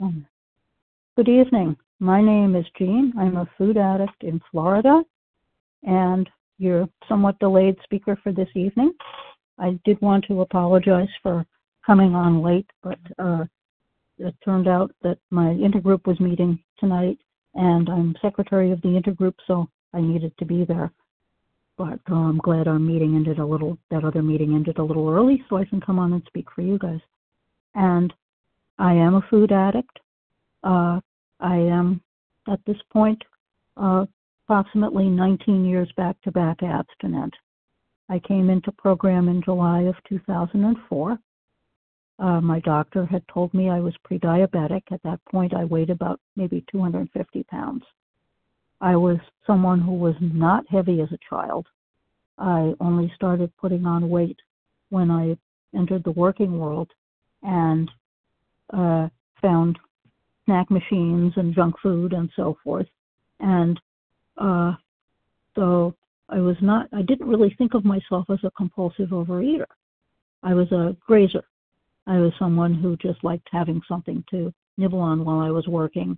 Um, Good evening. My name is Jean. I'm a food addict in Florida, and you're somewhat delayed speaker for this evening. I did want to apologize for coming on late, but uh, it turned out that my intergroup was meeting tonight, and I'm secretary of the intergroup, so I needed to be there. But uh, I'm glad our meeting ended a little, that other meeting ended a little early, so I can come on and speak for you guys. And I am a food addict. Uh, I am at this point uh, approximately 19 years back to back abstinent. I came into program in July of 2004. Uh, my doctor had told me I was pre diabetic. At that point, I weighed about maybe 250 pounds. I was someone who was not heavy as a child. I only started putting on weight when I entered the working world and uh, found snack machines and junk food and so forth. And uh, so I was not, I didn't really think of myself as a compulsive overeater. I was a grazer. I was someone who just liked having something to nibble on while I was working.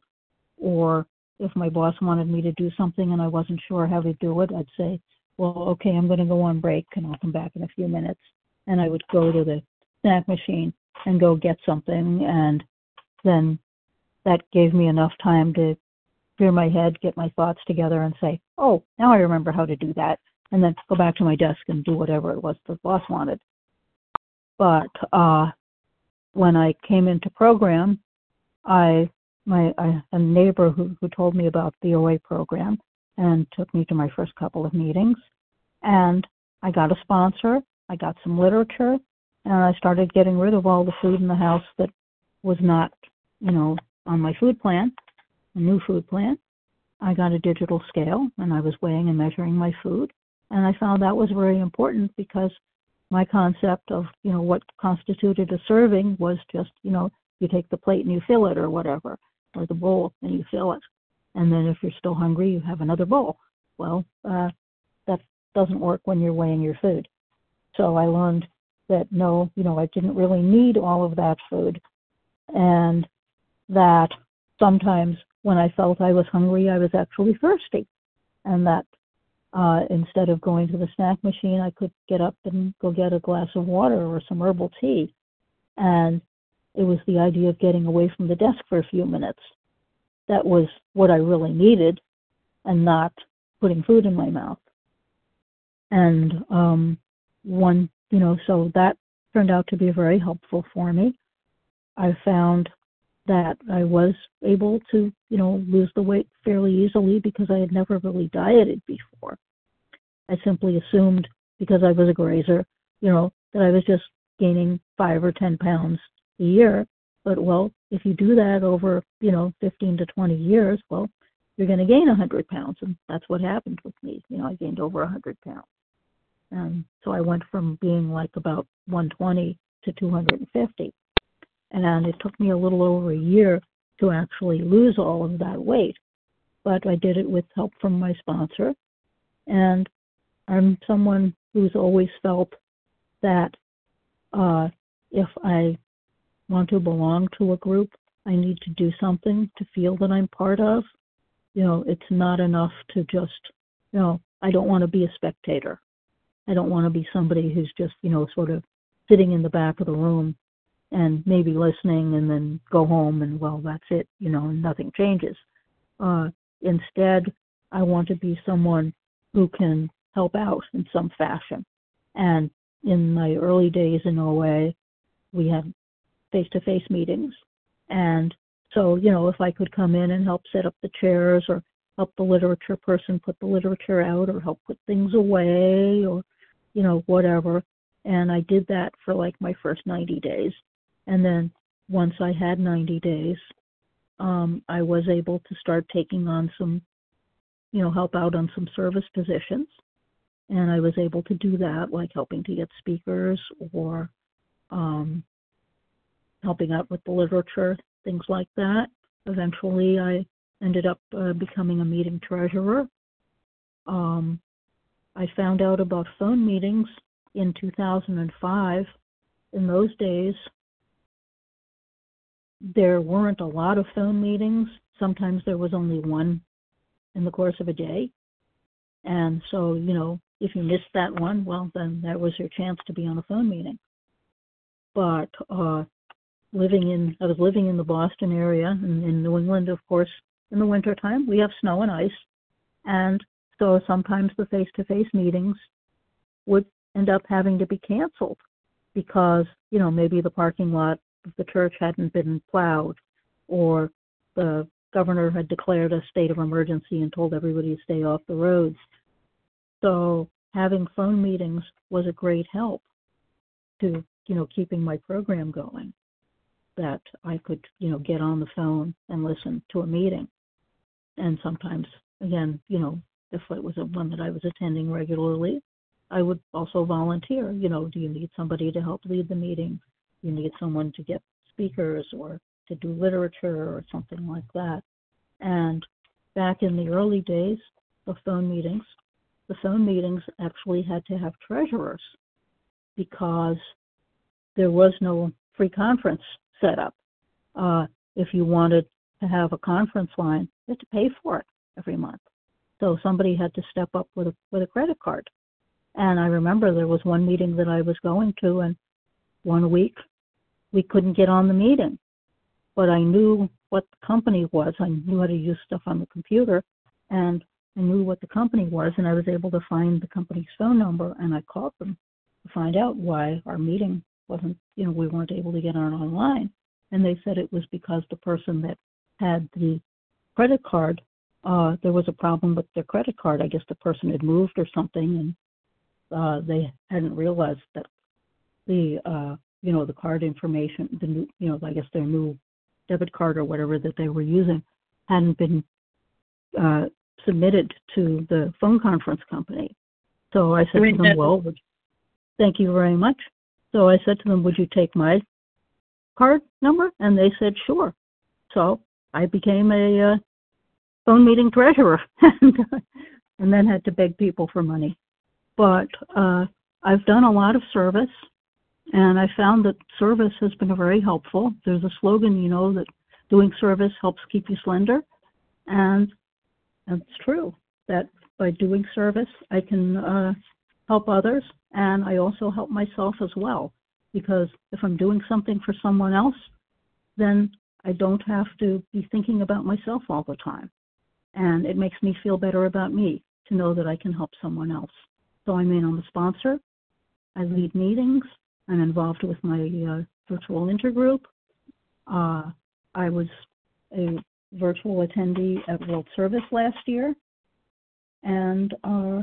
Or if my boss wanted me to do something and I wasn't sure how to do it, I'd say, well, okay, I'm going to go on break and I'll come back in a few minutes. And I would go to the snack machine and go get something and then that gave me enough time to clear my head, get my thoughts together, and say, oh, now I remember how to do that, and then go back to my desk and do whatever it was the boss wanted. But uh, when I came into program, I my I, a neighbor who, who told me about the OA program and took me to my first couple of meetings, and I got a sponsor. I got some literature, and I started getting rid of all the food in the house that was not, you know, on my food plan, a new food plan. I got a digital scale and I was weighing and measuring my food. And I found that was very important because my concept of, you know, what constituted a serving was just, you know, you take the plate and you fill it or whatever, or the bowl and you fill it. And then if you're still hungry, you have another bowl. Well, uh, that doesn't work when you're weighing your food. So I learned that no, you know, I didn't really need all of that food. And that sometimes when I felt I was hungry, I was actually thirsty, and that uh, instead of going to the snack machine, I could get up and go get a glass of water or some herbal tea. And it was the idea of getting away from the desk for a few minutes. That was what I really needed, and not putting food in my mouth. And um, one, you know, so that turned out to be very helpful for me. I found that I was able to, you know, lose the weight fairly easily because I had never really dieted before. I simply assumed because I was a grazer, you know, that I was just gaining five or 10 pounds a year. But well, if you do that over, you know, 15 to 20 years, well, you're going to gain 100 pounds. And that's what happened with me. You know, I gained over 100 pounds. And so I went from being like about 120 to 250 and it took me a little over a year to actually lose all of that weight. But I did it with help from my sponsor, and I'm someone who's always felt that uh, if I want to belong to a group, I need to do something to feel that I'm part of. You know, it's not enough to just, you know, I don't want to be a spectator. I don't want to be somebody who's just, you know, sort of sitting in the back of the room and maybe listening and then go home and well that's it you know and nothing changes. Uh instead i want to be someone who can help out in some fashion. And in my early days in oa we had face to face meetings. And so you know if i could come in and help set up the chairs or help the literature person put the literature out or help put things away or you know whatever and i did that for like my first 90 days and then once I had 90 days, um, I was able to start taking on some, you know, help out on some service positions. And I was able to do that, like helping to get speakers or um, helping out with the literature, things like that. Eventually, I ended up uh, becoming a meeting treasurer. Um, I found out about phone meetings in 2005. In those days, there weren't a lot of phone meetings. Sometimes there was only one in the course of a day. And so, you know, if you missed that one, well, then that was your chance to be on a phone meeting. But uh, living in, I was living in the Boston area and in New England, of course, in the wintertime, we have snow and ice. And so sometimes the face to face meetings would end up having to be canceled because, you know, maybe the parking lot of the church hadn't been plowed or the governor had declared a state of emergency and told everybody to stay off the roads. So having phone meetings was a great help to, you know, keeping my program going. That I could, you know, get on the phone and listen to a meeting. And sometimes, again, you know, if it was a one that I was attending regularly, I would also volunteer. You know, do you need somebody to help lead the meeting? You need someone to get speakers or to do literature or something like that. And back in the early days of phone meetings, the phone meetings actually had to have treasurers because there was no free conference set up. Uh, if you wanted to have a conference line, you had to pay for it every month. So somebody had to step up with a with a credit card. And I remember there was one meeting that I was going to, and one week we couldn't get on the meeting. But I knew what the company was. I knew how to use stuff on the computer, and I knew what the company was, and I was able to find the company's phone number, and I called them to find out why our meeting wasn't, you know, we weren't able to get on online. And they said it was because the person that had the credit card, uh, there was a problem with their credit card. I guess the person had moved or something, and uh, they hadn't realized that the, uh, you know, the card information, the new, you know, I guess their new debit card or whatever that they were using hadn't been uh, submitted to the phone conference company. So I said to them, well, would, thank you very much. So I said to them, would you take my card number? And they said, sure. So I became a uh, phone meeting treasurer and, then had to beg people for money. But uh, I've done a lot of service and I found that service has been very helpful. There's a slogan, you know, that doing service helps keep you slender. And it's true that by doing service, I can uh, help others and I also help myself as well. Because if I'm doing something for someone else, then I don't have to be thinking about myself all the time. And it makes me feel better about me to know that I can help someone else. So I mean, I'm a sponsor. I lead meetings. I'm involved with my uh, virtual intergroup. Uh, I was a virtual attendee at World Service last year, and uh,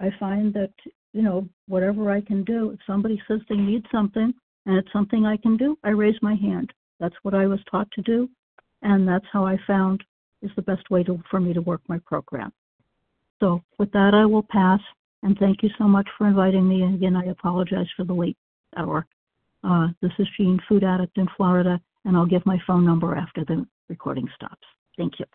I find that you know whatever I can do, if somebody says they need something and it's something I can do, I raise my hand. That's what I was taught to do, and that's how I found is the best way to, for me to work my program. So with that, I will pass, and thank you so much for inviting me. And again, I apologize for the late hour. Uh, this is Jean, food addict in Florida, and I'll give my phone number after the recording stops. Thank you.